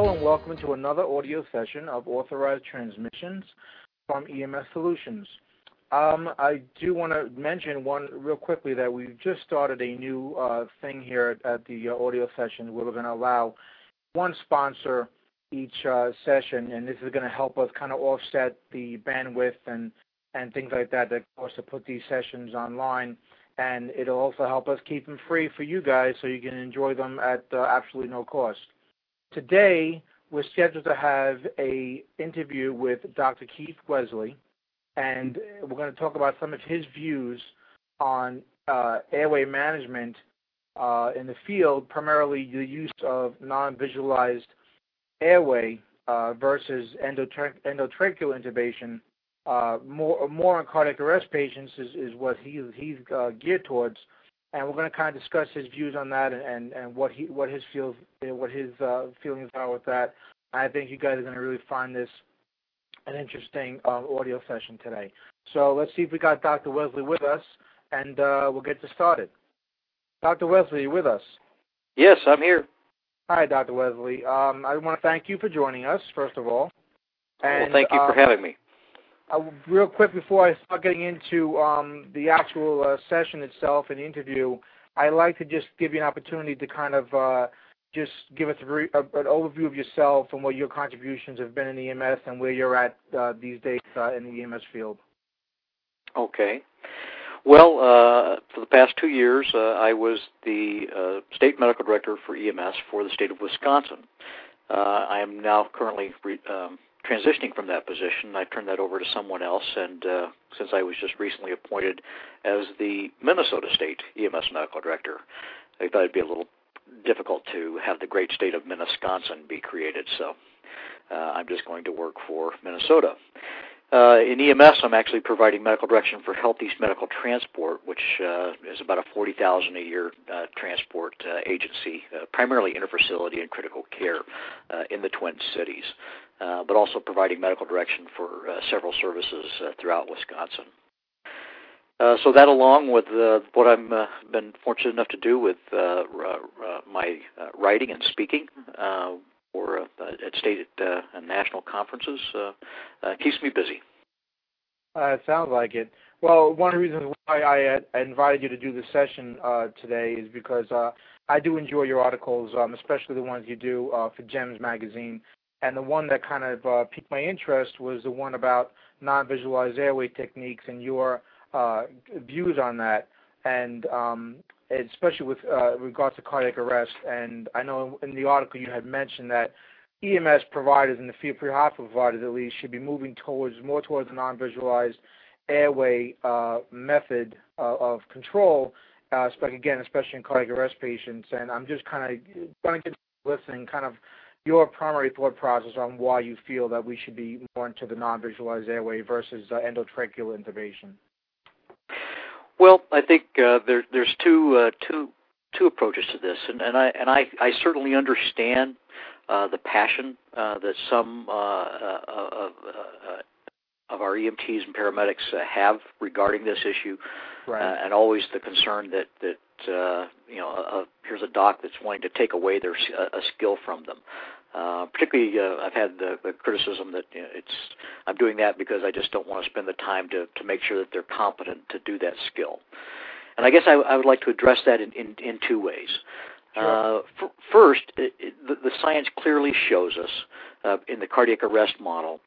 Hello, and welcome to another audio session of Authorized Transmissions from EMS Solutions. Um, I do want to mention one real quickly that we've just started a new uh, thing here at, at the uh, audio session where we're going to allow one sponsor each uh, session, and this is going to help us kind of offset the bandwidth and and things like that that costs to put these sessions online. And it'll also help us keep them free for you guys so you can enjoy them at uh, absolutely no cost. Today, we're scheduled to have a interview with Dr. Keith Wesley, and we're going to talk about some of his views on uh, airway management uh, in the field, primarily the use of non-visualized airway uh, versus endotra- endotracheal intubation. Uh, more more on cardiac arrest patients is, is what he, he's uh, geared towards and we're going to kind of discuss his views on that and, and, what he what his feels what his uh, feelings are with that. I think you guys are going to really find this an interesting um, audio session today. So let's see if we got Dr. Wesley with us, and uh, we'll get this started. Dr. Wesley, you with us? Yes, I'm here. Hi, Dr. Wesley. Um, I want to thank you for joining us, first of all. And, well, thank you for uh, having me. Uh, real quick before I start getting into um, the actual uh, session itself and the interview, I'd like to just give you an opportunity to kind of uh, just give us a, a, an overview of yourself and what your contributions have been in EMS and where you're at uh, these days uh, in the EMS field. Okay. Well, uh, for the past two years, I was the state medical director for EMS for the state of Wisconsin. I am now currently re- um, transitioning from that position, I turned that over to someone else. And uh, since I was just recently appointed as the Minnesota State EMS Medical Director, I thought it'd be a little difficult to have the great state of Minnetonka be created. So uh, I'm just going to work for Minnesota. Uh, in EMS, I'm actually providing medical direction for HealthEast Medical Transport, which uh, is about a 40,000 a year uh, transport uh, agency, uh, primarily interfacility and critical care uh, in the Twin Cities, but also providing medical direction for several services throughout Wisconsin. So that, along with what I've been fortunate enough to do with my writing and speaking, or uh, at state uh, and national conferences uh, uh, keeps me busy. Uh, it sounds like it. Well, one of the reasons why I, invited you to do this session uh, today is because uh, I do enjoy your articles, um, especially the ones you do uh, for JEMS magazine. And the one that kind of uh, piqued my interest was the one about non-visualized airway techniques and your uh, views on that. And um, especially with uh, regards to cardiac arrest. And I know in the article you had mentioned that EMS providers and the field pre-hospital providers at least should be moving towards more towards a non-visualized airway uh, method uh, of control. Uh, again, especially in cardiac arrest patients. And I'm just kind of going to get listening, kind of your primary thought process on why you feel that we should be more into the non-visualized airway versus uh, endotracheal intubation. Well, I think uh, there, there's two uh, two two approaches to this, and, and I and I, I certainly understand uh, the passion uh, that some uh, uh, of, uh, of our EMTs and paramedics uh, have regarding this issue, right. uh, and always the concern that that uh, you know uh, here's a doc that's wanting to take away their a skill from them. Uh, particularly, uh, I've had the, the criticism that you know, it's I'm doing that because I just don't want to spend the time to to make sure that they're competent to do that skill. And I guess I, I would like to address that in in, in two ways. Sure. Uh, f- first, it, it, the, the science clearly shows us uh, in the cardiac arrest model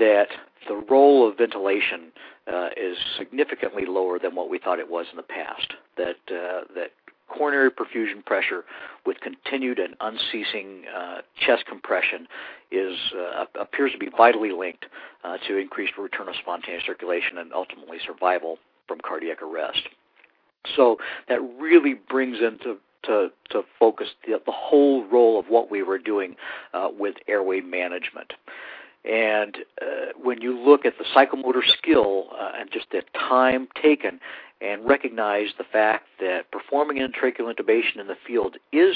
that the role of ventilation uh, is significantly lower than what we thought it was in the past. That uh, that coronary perfusion pressure with continued and unceasing uh, chest compression is uh, appears to be vitally linked uh, to increased return of spontaneous circulation and ultimately survival from cardiac arrest. So that really brings into to, to focus the, the whole role of what we were doing uh, with airway management. And uh, when you look at the psychomotor skill uh, and just the time taken and recognize the fact that performing intratracheal intubation in the field is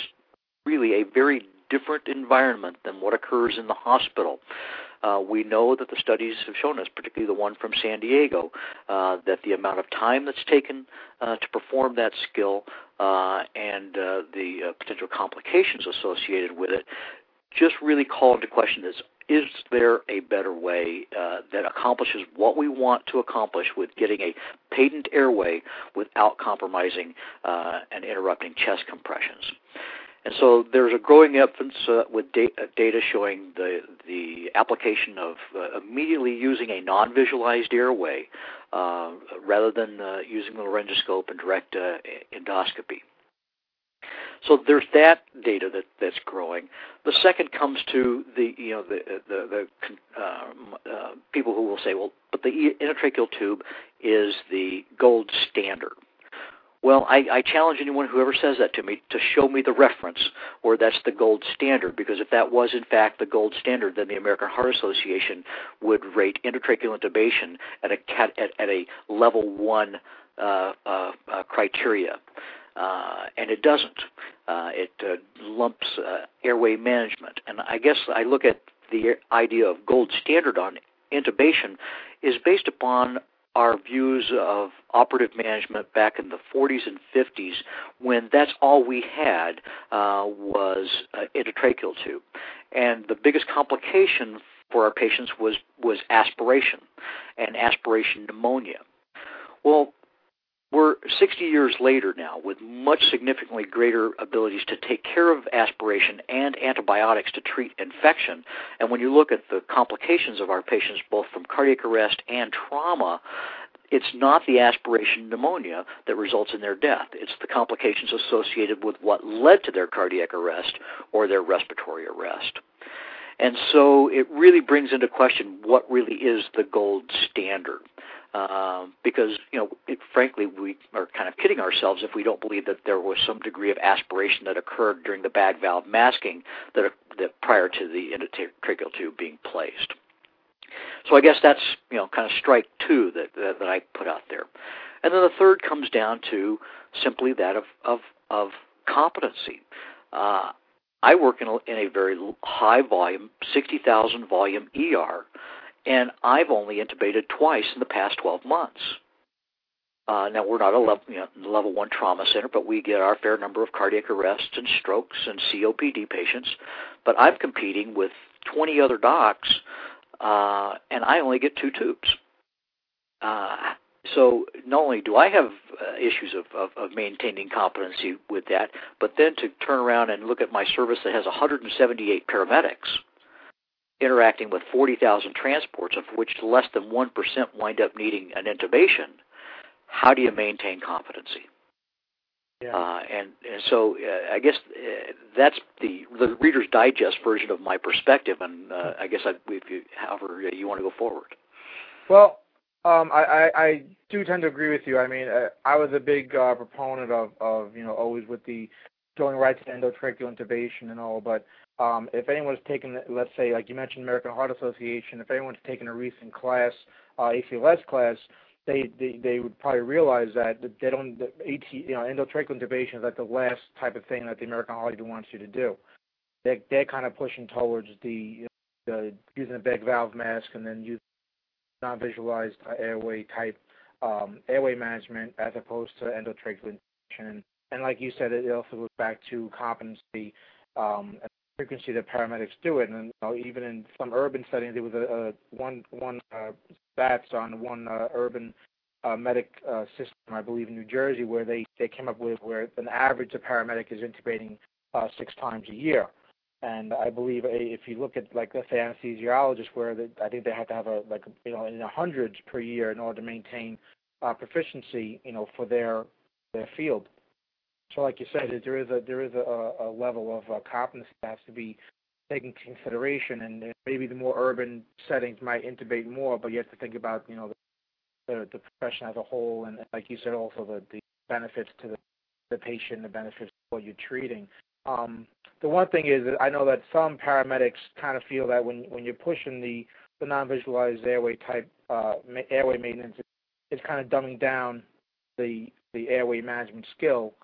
really a very different environment than what occurs in the hospital. Uh, we know that the studies have shown us, particularly the one from San Diego, uh, that the amount of time that's taken uh, to perform that skill uh, and uh, the uh, potential complications associated with it just really call into question this is there a better way uh, that accomplishes what we want to accomplish with getting a patent airway without compromising uh, and interrupting chest compressions? And so there's a growing evidence uh, with da- uh, data showing the the application of uh, immediately using a non-visualized airway uh, rather than using the laryngoscope and direct endoscopy. So there's that data that that's growing. The second comes to the you know the the, the um, uh, people who will say, well, but the endotracheal tube is the gold standard. Well, I, I challenge anyone who ever says that to me to show me the reference where that's the gold standard, because if that was in fact the gold standard, then the American Heart Association would rate endotracheal intubation at a at, at a level one uh, uh, uh, criteria uh, and it doesn't. Uh, it uh, lumps uh, airway management, and I guess I look at the idea of gold standard on intubation is based upon our views of operative management back in the 40s and 50s when that's all we had uh, was uh, endotracheal tube. And the biggest complication for our patients was, was aspiration and aspiration pneumonia. Well, we're 60 years later now with much significantly greater abilities to take care of aspiration and antibiotics to treat infection. And when you look at the complications of our patients, both from cardiac arrest and trauma, it's not the aspiration pneumonia that results in their death. It's the complications associated with what led to their cardiac arrest or their respiratory arrest. And so it really brings into question what really is the gold standard um, because you know, it, frankly, we are kind of kidding ourselves if we don't believe that there was some degree of aspiration that occurred during the bag valve masking that, that prior to the endotracheal tube being placed. So I guess that's you know kind of strike two that, that that I put out there, and then the third comes down to simply that of of of competency. Uh, I work in a, in a very high volume, 60,000 volume ER, and I've only intubated twice in the past 12 months. Uh, now we're not a level, you know, level one trauma center, but we get our fair number of cardiac arrests and strokes and COPD patients. But I'm competing with 20 other docs, uh, and I only get two tubes. Uh, so not only do I have uh, issues of, of, of maintaining competency with that, but then to turn around and look at my service that has 178 paramedics interacting with 40,000 transports, of which less than 1% wind up needing an intubation, how do you maintain competency? Yeah. Uh, and, and so uh, I guess uh, that's the the Reader's Digest version of my perspective, and uh, I guess I, if you, however you want to go forward. Well, um, I, I, I do tend to agree with you. I mean, uh, I was a big uh, proponent of, of you know always with the going right to endotracheal intubation and all, but um, if anyone's taken, let's say, like you mentioned, American Heart Association, if anyone's taken a recent class, uh, ACLS class, they, they they would probably realize that they don't the AT, you know endotracheal intubation is like the last type of thing that the American Heart wants you to do. They they're kind of pushing towards the, the using a bag valve mask and then using non-visualized airway type um, airway management as opposed to endotracheal intubation. And like you said, it also goes back to competency um, frequency that paramedics do it. And you know, even in some urban settings, there was a, a one one uh, stats on one uh, urban uh, medic uh, system, I believe, in New Jersey, where they they came up with where an average of paramedic is intubating uh, six times a year. And I believe if you look at like let's say anesthesiologists, where they, I think they have to have a like you know in the hundreds per year in order to maintain uh, proficiency, you know, for their their field. So, like you said, there is a level of uh, competence that has to be taken into consideration, and maybe the more urban settings might intubate more, but you have to think about the, profession as a whole, and like you said, also the, benefits to the, patient, the benefits to what you're treating. Um, the one thing is that I know that some paramedics kind of feel that when you're pushing the non-visualized airway type uh, airway maintenance, it's kind of dumbing down the airway management skill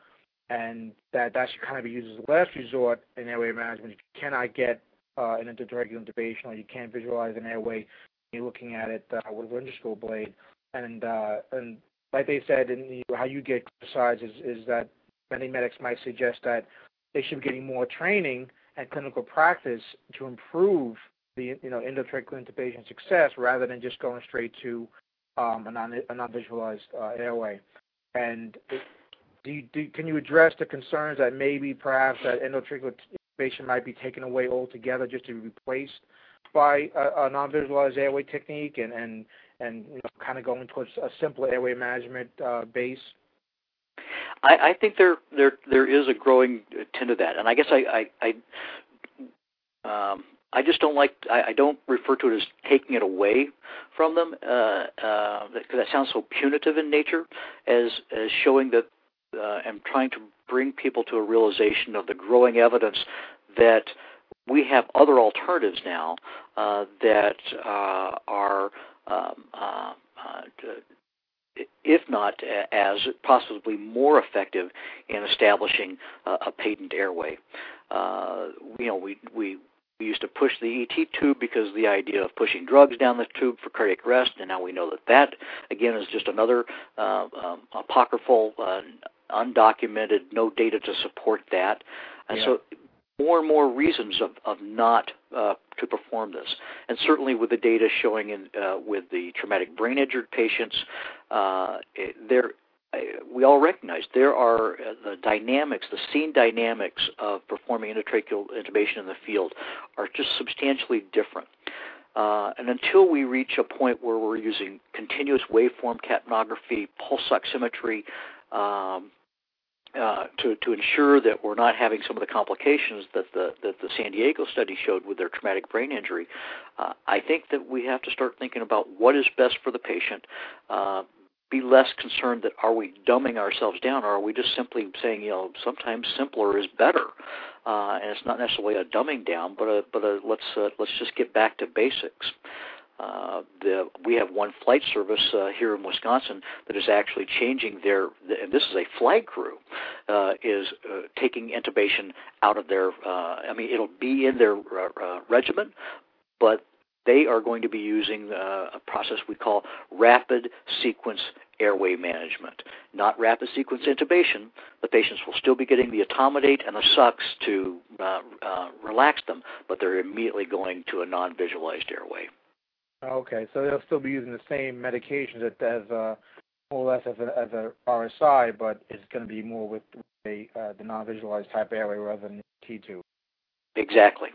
and that that should kind of be used as a last resort in airway management. If you cannot get uh, an intratracheal intubation, or you can't visualize an airway. You're looking at it uh, with a laryngoscope blade, and uh, and like they said, and you, how you get criticized is, is that many medics might suggest that they should be getting more training and clinical practice to improve the you know endotracheal intubation success rather than just going straight to um, a non a non-visualized uh, airway. And do you, do, can you address the concerns that maybe perhaps that endotracheal intubation might be taken away altogether just to be replaced by a, a non-visualized airway technique and and and you know, kind of going towards a simpler airway management uh, base? I, I think there there there is a growing tend to that, and I guess I I, I um, I just don't like. I, I don't refer to it as taking it away from them because uh, uh, that sounds so punitive in nature, as as showing that uh, and trying to bring people to a realization of the growing evidence that we have other alternatives now uh, that uh, are, um, uh, uh if not as possibly more effective in establishing a patent airway. Uh, you know, we we we used to push the ET tube because the idea of pushing drugs down the tube for cardiac arrest, and now we know that that again is just another uh, um, apocryphal, undocumented, no data to support that. And yeah. so more and more reasons of, of not uh, to perform this. And certainly with the data showing in uh, with the traumatic brain injured patients, uh, there we all recognize there are uh, the dynamics, the scene dynamics of performing endotracheal intubation in the field are just substantially different. Uh, and until we reach a point where we're using continuous waveform capnography, pulse oximetry, um, uh, to to ensure that we're not having some of the complications that the that the San Diego study showed with their traumatic brain injury, uh, I think that we have to start thinking about what is best for the patient, uh, be less concerned that are we dumbing ourselves down or are we just simply saying you know sometimes simpler is better. Uh, and it's not necessarily a dumbing down but a, but a, let's uh, let's just get back to basics uh, the, we have one flight service uh, here in Wisconsin that is actually changing their, and this is a flag crew, uh, is uh, taking intubation out of their. Uh, I mean, it'll be in their uh, uh, regimen, but they are going to be using uh, a process we call rapid sequence airway management. Not rapid sequence intubation. The patients will still be getting the etomidate and the sucks to uh, uh, relax them, but they're immediately going to a non visualized airway. Okay, so they'll still be using the same medications as uh, more or less as a, as a RSI, but it's going to be more with a, uh, the non-visualized type airway rather than T2. Exactly.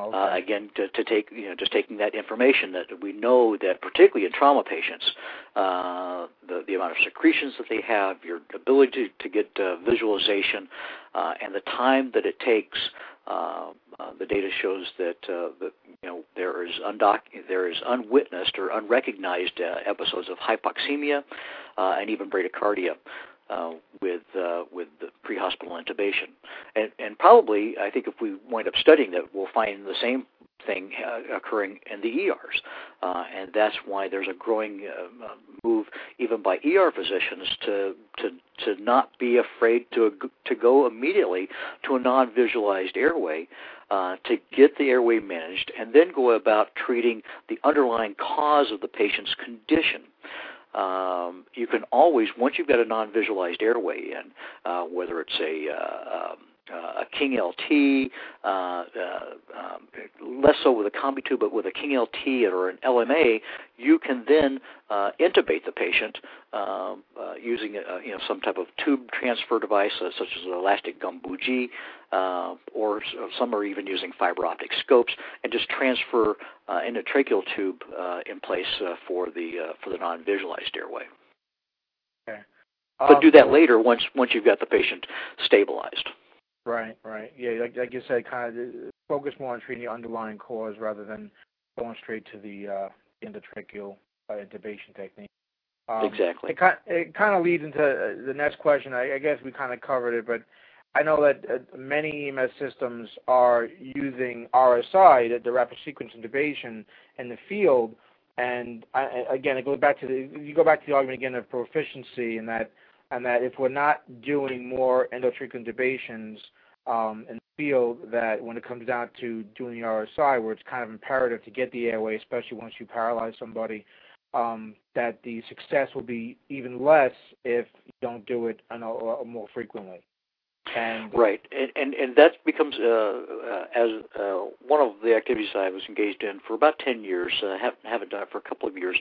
Okay. Uh, again, to, to take you know just taking that information that we know that particularly in trauma patients, uh, the the amount of secretions that they have, your ability to, to get uh, visualization, uh, and the time that it takes. Uh, uh, the data shows that uh, that you know there is undoc there is unwitnessed or unrecognized uh, episodes of hypoxemia uh, and even bradycardia uh, with uh, with the pre-hospital intubation, and and probably I think if we wind up studying that, we'll find the same thing uh, occurring in the ERs, uh, and that's why there's a growing uh, move even by ER physicians to to to not be afraid to to go immediately to a non-visualized airway. Uh, to get the airway managed and then go about treating the underlying cause of the patient's condition um, you can always once you've got a non-visualized airway in, uh, whether it's a uh, um, uh, a King LT, uh, uh, um, less so with a combi tube, but with a King LT or an LMA, you can then uh, intubate the patient um, uh, using a, you know some type of tube transfer device, uh, such as an elastic gum bougie, uh, or some are even using fiber optic scopes, and just transfer uh, endotracheal tube uh, in place uh, for the uh, for the non-visualized airway. Okay. but do that later once once you've got the patient stabilized. Right, right. Yeah, like, like you said, kind of focus more on treating the underlying cause rather than going straight to the uh, endotracheal uh, intubation technique. Um, exactly. It kind, it kind of leads into uh, the next question. I, I guess we kind of covered it, but I know that uh, many EMS systems are using RSI, the, the rapid sequence intubation, in the field. And I, again, it goes back to the you go back to the argument again of proficiency, and that and that if we're not doing more endotracheal intubations um, the field, that when it comes down to doing the RSI, where it's kind of imperative to get the airway, especially once you paralyze somebody, um, that the success will be even less if you don't do it more frequently. And right, and and, and that becomes uh, uh, as uh, one of the activities I was engaged in for about ten years. Uh, haven't haven't done it for a couple of years.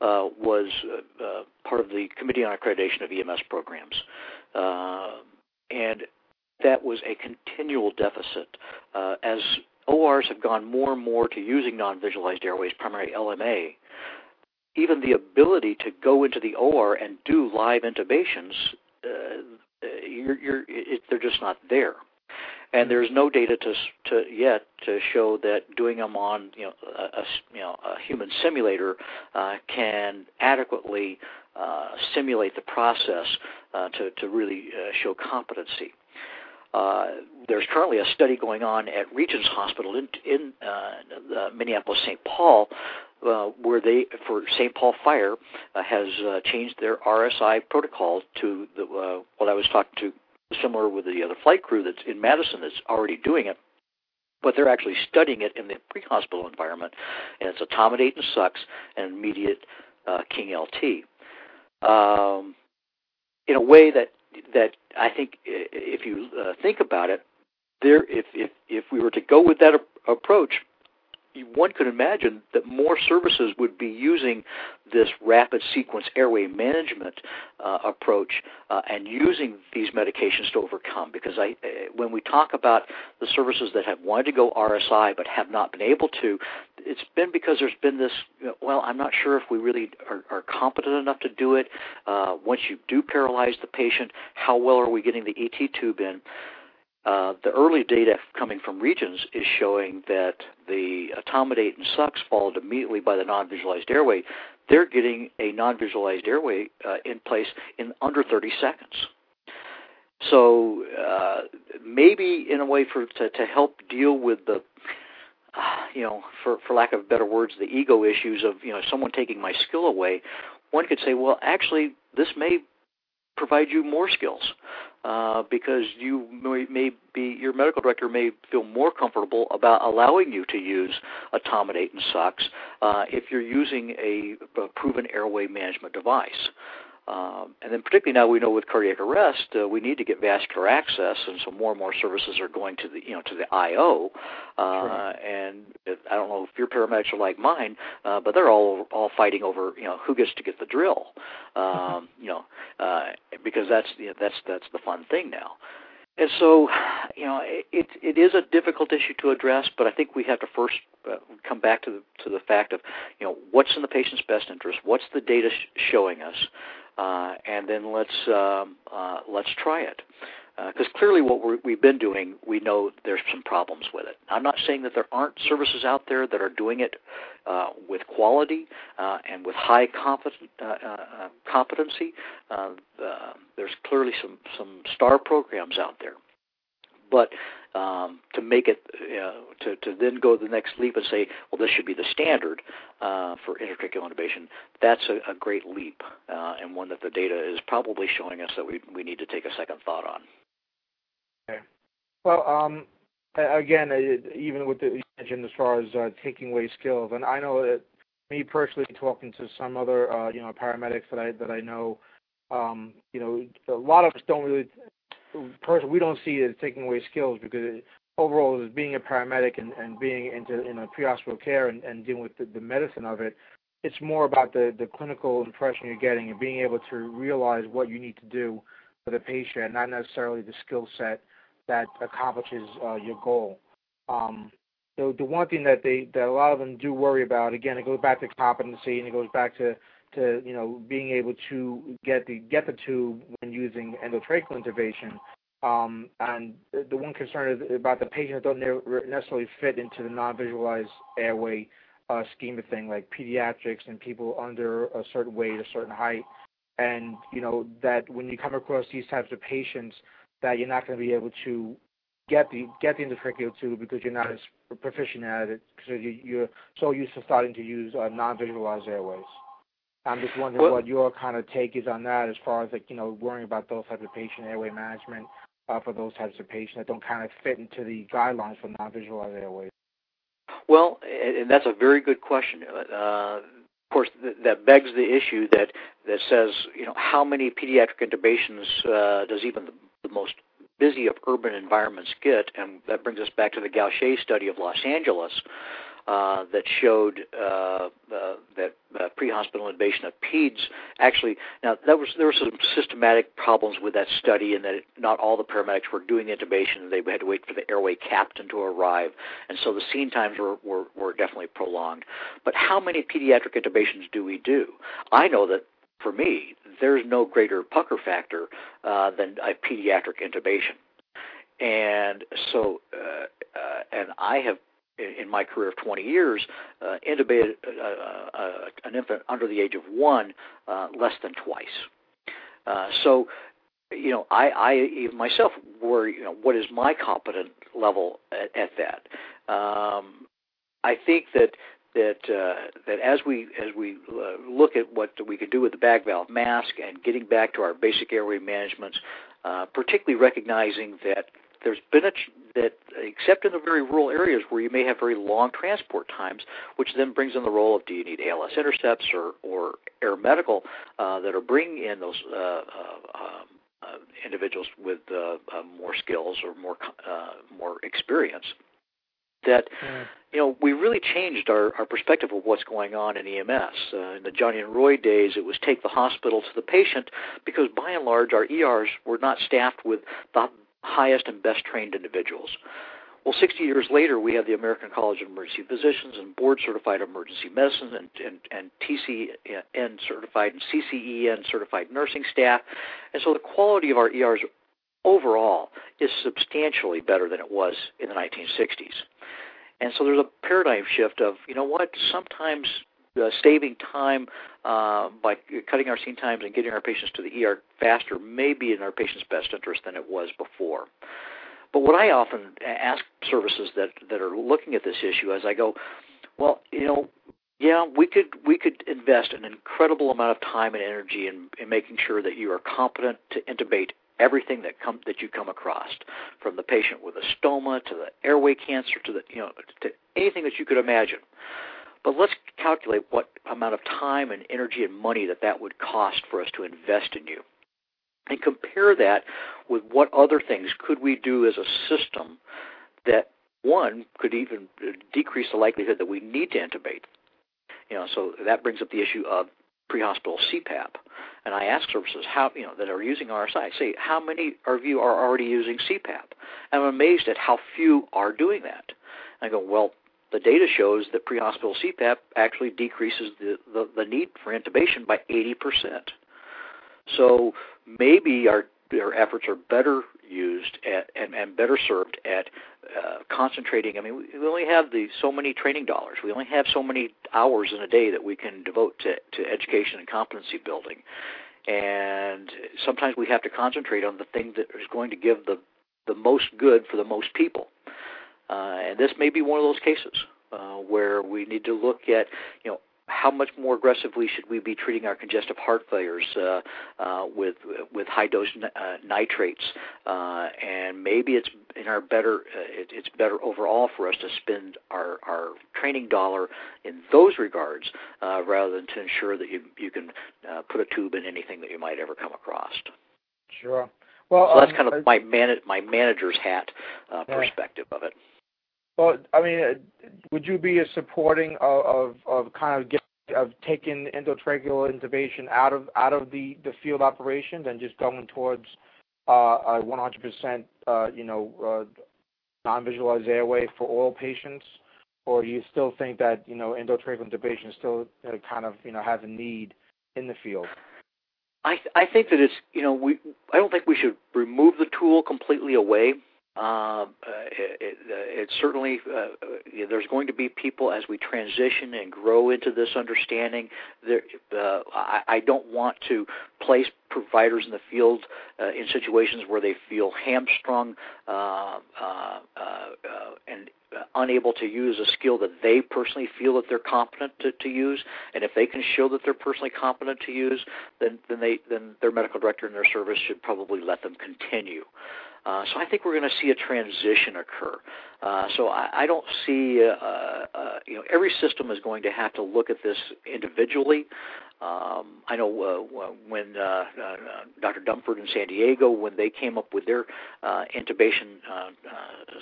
Uh, was uh, uh, part of the Committee on Accreditation of EMS programs, uh, and that was a continual deficit uh, as ORs have gone more and more to using non-visualized airways, primarily LMA. Even the ability to go into the OR and do live intubations, uh, you're, you're, it, they're just not there. And there's no data to, to yet to show that doing them on you know a, a you know a human simulator uh, can adequately uh, simulate the process uh, to to really uh, show competency. Uh, there's currently a study going on at Regions Hospital in, in uh, Minneapolis St. Paul, uh, where they, for St. Paul Fire, uh, has uh, changed their RSI protocol to the. Uh, well, I was talking to similar with the other flight crew that's in Madison that's already doing it, but they're actually studying it in the pre-hospital environment, and it's etomidate and sucks and immediate uh, King LT. Um, in a way that that I think if you uh, think about it, there if if if we were to go with that a- approach, one could imagine that more services would be using this rapid sequence airway management uh, approach uh, and using these medications to overcome. Because I, uh, when we talk about the services that have wanted to go RSI but have not been able to, it's been because there's been this. You know, well, I'm not sure if we really are, are competent enough to do it. Uh, once you do paralyze the patient, how well are we getting the ET tube in? Uh, the early data coming from Regions is showing that the etomidate and sucks followed immediately by the non-visualized airway. They're getting a non-visualized airway uh, in place in under 30 seconds. So uh, maybe in a way for to, to help deal with the uh, you know, for for lack of better words, the ego issues of you know someone taking my skill away, one could say, well, actually, this may provide you more skills uh, because you may, may, be your medical director may feel more comfortable about allowing you to use etomidate and sucks uh, if you're using a, a proven airway management device. Um, and then particularly now we know with cardiac arrest, uh, we need to get vascular access, and so more and more services are going to the you know to the IO. Uh, sure. And I don't know if your paramedics are like mine, uh, but they're all all fighting over you know who gets to get the drill. Um, you know, uh, because that's you know, that's that's the fun thing now. And so, you know, it it is a difficult issue to address, but I think we have to first uh, come back to the to the fact of, you know, what's in the patient's best interest, what's the data sh- showing us, uh, and then let's um, uh, let's try it. Because uh, clearly, what we have been doing, we know there's some problems with it. I'm not saying that there aren't services out there that are doing it uh, with quality uh, and with high competent, competency. there's clearly some some star programs out there, but um, to make it uh, to to then go the next leap and say, well, this should be the standard uh, for intratracheal intubation. That's a, a great leap uh, and one that the data is probably showing us that we we need to take a second thought on. Okay. Well, um, again, even with the you mentioned as far as uh, taking away skills, and I know that me personally talking to some other uh, you know paramedics that I that I know, um, you know, a lot of us don't really personally, we don't see it as taking away skills because it, overall, as being a paramedic and, and being into you know pre-hospital care and, and dealing with the, the medicine of it, it's more about the the clinical impression you're getting and being able to realize what you need to do for the patient, not necessarily the skill set that accomplishes uh, your goal. Um, so the one thing that they that a lot of them do worry about, again, it goes back to competency and it goes back to to you know being able to get the get the tube when using endotracheal intubation. Um, and the one concern is about the patients that don't necessarily fit into the non-visualized airway uh, scheme of thing, like pediatrics and people under a certain weight, a certain height, and you know that when you come across these types of patients, that you're not going to be able to get the get the endotracheal tube because you're not as proficient at it because you, you're so used to starting to use uh, non-visualized airways. I'm just wondering well, what your kind of take is on that, as far as like you know worrying about those types of patient airway management uh, for those types of patients that don't kind of fit into the guidelines for non-visualized airways. Well, and that's a very good question. Uh, of course, th- that begs the issue that that says, you know, how many pediatric intubations uh, does even the, the most busy of urban environments get, and that brings us back to the Gausche study of Los Angeles, uh, that showed uh, uh, that uh, pre-hospital intubation of peds actually now that was there were some systematic problems with that study in that it, not all the paramedics were doing intubation. They had to wait for the airway captain to arrive. And so the scene times were, were, were definitely prolonged. But how many pediatric intubations do we do? I know that for me there's no greater pucker factor uh, than a pediatric intubation. And so uh, uh, and I have in my career of 20 years, uh, intubated uh, uh, uh, an infant under the age of one uh, less than twice. So, you know, I, I myself worry, you know, what is my competent level at, at that? Um, I think that that uh, that as we as we uh, look at what we could do with the bag valve mask and getting back to our basic airway management, uh, particularly recognizing that there's been a ch- that except in the very rural areas where you may have very long transport times, which then brings in the role of do you need ALS intercepts or or air medical uh, that are bringing in those uh, uh, um, uh, individuals with uh, uh, more skills or more uh, more experience. That mm. you know we really changed our, our perspective of what's going on in EMS. Uh, in the Johnny and Roy days, it was take the hospital to the patient because by and large our ERs were not staffed with the highest and best trained individuals. Well, 60 years later, we have the American College of Emergency Physicians and board certified emergency medicine and, and, and TCN certified and CCEN certified nursing staff. And so the quality of our ERs overall is substantially better than it was in the 1960s. And so there's a paradigm shift of, you know what, sometimes saving time uh, by cutting our scene times and getting our patients to the ER faster may be in our patient's best interest than it was before. But what I often ask services that that are looking at this issue as I go, well, you know, yeah, we could we could invest an incredible amount of time and energy in, in making sure that you are competent to intubate everything that come that you come across, from the patient with a stoma to the airway cancer to the you know to anything that you could imagine. But let's calculate what amount of time and energy and money that that would cost for us to invest in you. And compare that with what other things could we do as a system that one could even decrease the likelihood that we need to intubate. You know, so that brings up the issue of pre-hospital CPAP. And I ask services how you know that are using RSI. Say how many of you are already using CPAP? And I'm amazed at how few are doing that. I go, well, the data shows that pre-hospital CPAP actually decreases the, the, the need for intubation by 80%. So maybe our, our efforts are better used at, and, and better served at uh, concentrating. I mean, we, we only have the so many training dollars. We only have so many hours in a day that we can devote to, to education and competency building. And sometimes we have to concentrate on the thing that is going to give the the most good for the most people. Uh, and this may be one of those cases uh, where we need to look at, you know, how much more aggressively should we be treating our congestive heart failures uh, uh, with with high dose uh, nitrates? Uh, and maybe it's in our better uh, it, it's better overall for us to spend our our training dollar in those regards uh, rather than to ensure that you you can uh, put a tube in anything that you might ever come across. Sure. Well, so that's um, kind of my man my manager's hat uh, yeah. perspective of it. Well, I mean, uh, would you be supporting of kind of taking endotracheal intubation out of the field operations and just going towards uh, a 100% uh, you know non-visualized airway for all patients, or do you still think that you know endotracheal intubation still kind of you know has a need in the field? I think that it's you know we I don't think we should remove the tool completely away. Um, uh, it, it, uh, it certainly uh, uh, there's going to be people as we transition and grow into this understanding. There, uh, I, I don't want to place providers in the field uh, in situations where they feel hamstrung uh, uh, and unable to use a skill that they personally feel that they're competent to, to use. And if they can show that they're personally competent to use, then then they then their medical director and their service should probably let them continue. Uh, so I think we're going to see a transition occur. Uh, so I, I don't see, uh, uh, you know, every system is going to have to look at this individually. Um, I know uh, when Dr. Dunford in San Diego, when they came up with their intubation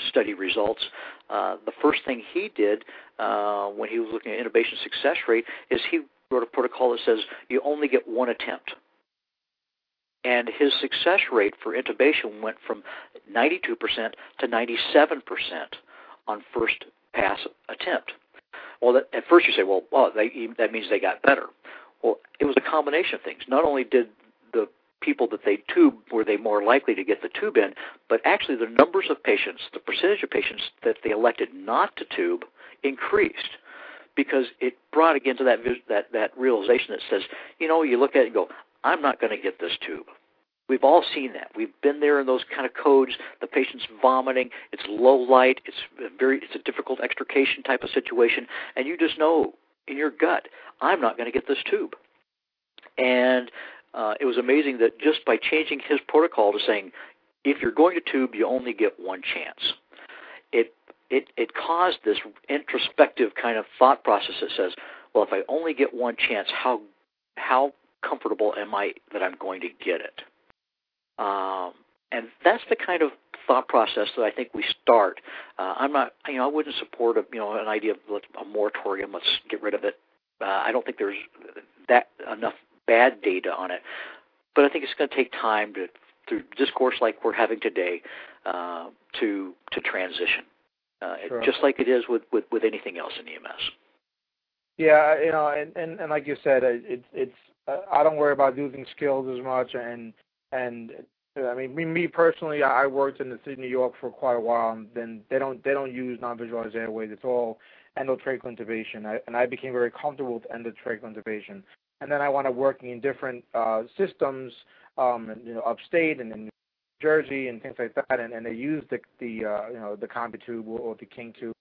study results, the first thing he did when he was looking at intubation success rate is he wrote a protocol that says you only get one attempt. And his success rate for intubation went from 92% to 97% on first pass attempt. Well, that, at first you say, well, well they, that means they got better. Well, it was a combination of things. Not only did the people that they tube were they more likely to get the tube in, but actually the numbers of patients, the percentage of patients that they elected not to tube increased because it brought again to that that that realization that says, you know, you look at it and go, I'm not going to get this tube. We've all seen that. We've been there in those kind of codes. The patient's vomiting. It's low light. It's very. It's a difficult extrication type of situation, and you just know in your gut, I'm not going to get this tube. And uh, it was amazing that just by changing his protocol to saying, if you're going to tube, you only get one chance, it it it caused this introspective kind of thought process that says, well, if I only get one chance, how how comfortable am I that I'm going to get it? Um, and that's the kind of thought process that I think we start. Uh, I'm not, you know, I wouldn't support a, you know, an idea of a moratorium. Let's get rid of it. Uh, I don't think there's that enough bad data on it, but I think it's going to take time to through discourse like we're having today uh, to to transition, uh, sure. just like it is with, with with anything else in EMS. Yeah, you know, and and, and like you said, it's it's I don't worry about losing skills as much, and and I mean, me, me personally, I worked in the city of New York for quite a while, and then they don't they don't use non-visualized airways. It's all endotracheal intubation, I, and I became very comfortable with endotracheal intubation. And then I wound up working in different uh, systems, um, you know, upstate and in New Jersey and things like that, and, and they used the the uh, you know the combi tube or, or the king tube.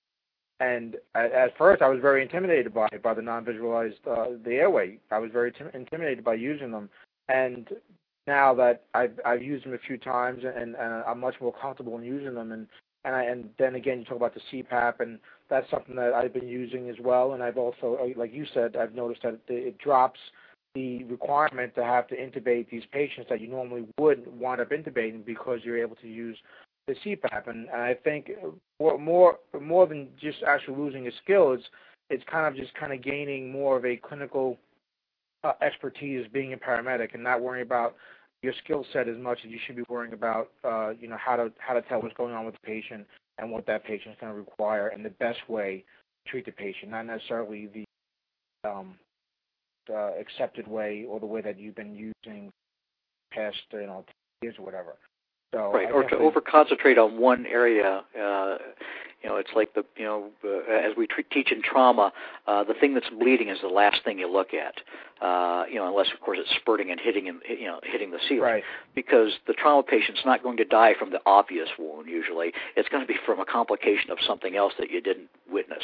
And at, first, I was very intimidated by by the non-visualized uh, the airway. I was very tim- intimidated by using them, and now that I've I've used them a few times and, and I'm much more comfortable in using them. And and I, and then again you talk about the CPAP and that's something that I've been using as well. And I've also uh, like you said I've noticed that it drops the requirement to have to intubate these patients that you normally would wind up intubating because you're able to use the CPAP and, I think more more more than just actually losing a skill it's it's kind of just kind of gaining more of a clinical uh, expertise being a paramedic and not worrying about your skill set as much as you should be worrying about, uh, you know, how to how to tell what's going on with the patient and what that patient is going to require and the best way to treat the patient, not necessarily the um, uh, accepted way or the way that you've been using past, you know, years or whatever. So right, or to over concentrate on one area. Uh, you know, it's like the you know, uh, as we tre- teach in trauma, uh, the thing that's bleeding is the last thing you look at. Uh, you know, unless of course it's spurting and hitting and you know hitting the ceiling. Right. Because the trauma patient's not going to die from the obvious wound. Usually, it's going to be from a complication of something else that you didn't witness.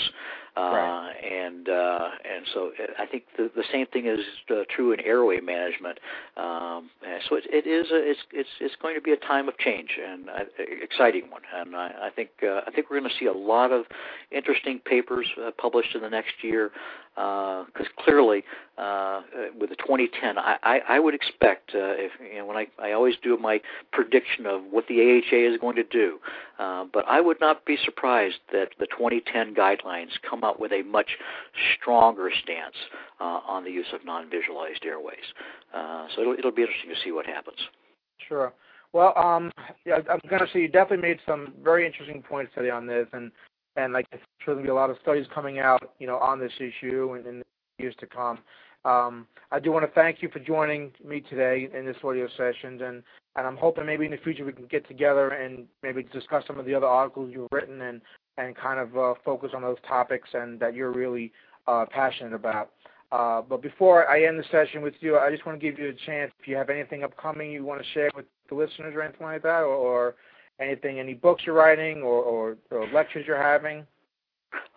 Uh, right. And uh, and so uh, I think the the same thing is uh, true in airway management. Um, so it, it is a, it's it's it's going to be a time of change and uh, exciting one. And I, I think uh, I think we're going to see a lot of interesting papers uh, published in the next year because uh, clearly uh, with the 2010, I, I, I would expect uh, if you know when I, I always do my prediction of what the AHA is going to do, uh, but I would not be surprised that the 2010 guidelines come out with a much stronger stance uh, on the use of non-visualized airways. Uh, so it'll, it'll be interesting to see what happens. Sure. Well, um, yeah, I'm going to say you definitely made some very interesting points today on this, and and like there's going to be a lot of studies coming out, you know, on this issue in, in the years to come. Um, I do want to thank you for joining me today in this audio session, and and I'm hoping maybe in the future we can get together and maybe discuss some of the other articles you've written and and kind of uh, focus on those topics and that you're really uh, passionate about. Uh, but before I end the session with you, I just want to give you a chance if you have anything upcoming you want to share with the listeners or anything like that, or, or anything, any books you're writing or, or, or lectures you're having.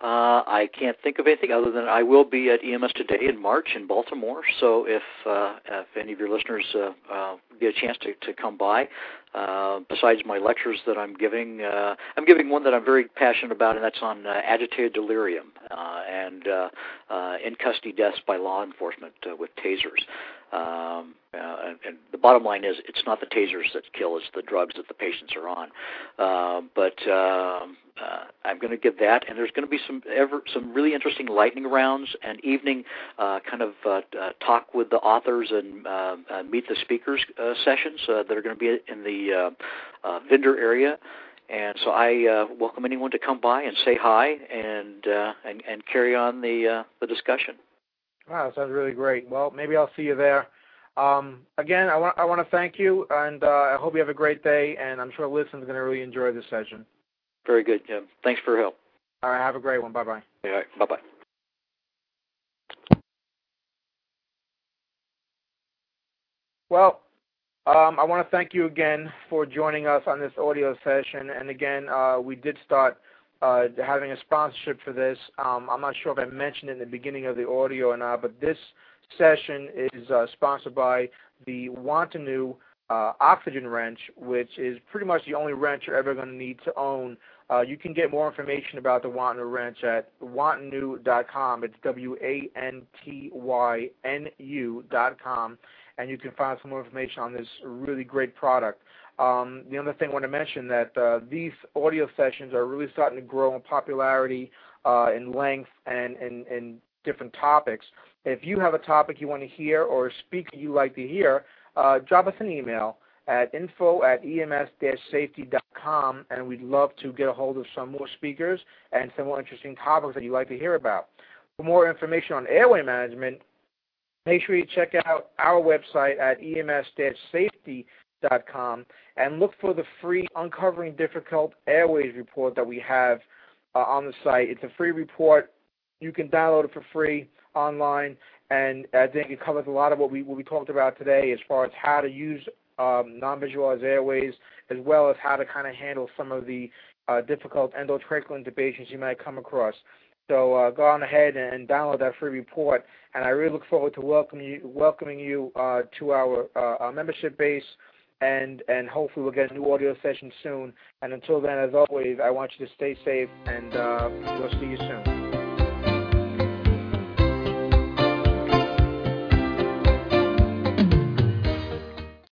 Uh, I can't think of anything other than I will be at EMS today in March in Baltimore. So if uh, if any of your listeners uh, uh, get a chance to, to come by, uh, besides my lectures that I'm giving, uh, I'm giving one that I'm very passionate about, and that's on uh, agitated delirium uh, and uh, uh, in custody deaths by law enforcement uh, with tasers. Um, uh, and, the bottom line is, it's not the tasers that kill; it's the drugs that the patients are on. Uh, but um, uh, I'm going to give that, and there's going to be some ever some really interesting lightning rounds and evening uh, kind of uh, uh, talk with the authors and uh, uh, meet the speakers uh, sessions uh, that are going to be in the uh, uh, vendor area. And so I uh, welcome anyone to come by and say hi and uh, and, and carry on the uh, the discussion. Wow, that sounds really great. Well, maybe I'll see you there. Um, again, I want I want to thank you, and uh, I hope you have a great day. And I'm sure listeners are going to really enjoy this session. Very good, Jim. Thanks for your help. All right, have a great one. Bye bye. All right, bye bye. Well, um, I want to thank you again for joining us on this audio session. And again, uh, we did start uh, having a sponsorship for this. Um, I'm not sure if I mentioned it in the beginning of the audio or not, but this session is uh, sponsored by the Wantynu uh, oxygen wrench, which is pretty much the only wrench you're ever going to need to own. Uh, you can get more information about the Wantynu wrench at wantynu.com. It's W-A-N-T-Y-N-U.com, and you can find some more information on this really great product. Um, the other thing I want to mention that uh, these audio sessions are really starting to grow in popularity, uh, in length, and in different topics. If you have a topic you want to hear or a speaker you like to hear, uh, drop us an email at info at ems-safety.com, and we'd love to get a hold of some more speakers and some more interesting topics that you'd like to hear about. For more information on airway management, make sure you check out our website at ems-safety.com and look for the free Uncovering Difficult Airways report that we have uh, on the site. It's a free report. You can download it for free online and I think it covers a lot of what we what we talked about today as far as how to use um, non-visualized airways, as well as how to kind of handle some of the uh, difficult endotracheal intubations you might come across. So uh, go on ahead and download that free report, and I really look forward to welcoming you, welcoming you uh, to our, uh, our membership base, and and hopefully we'll get a new audio session soon. And until then, as always, I want you to stay safe, and uh, we'll see you soon.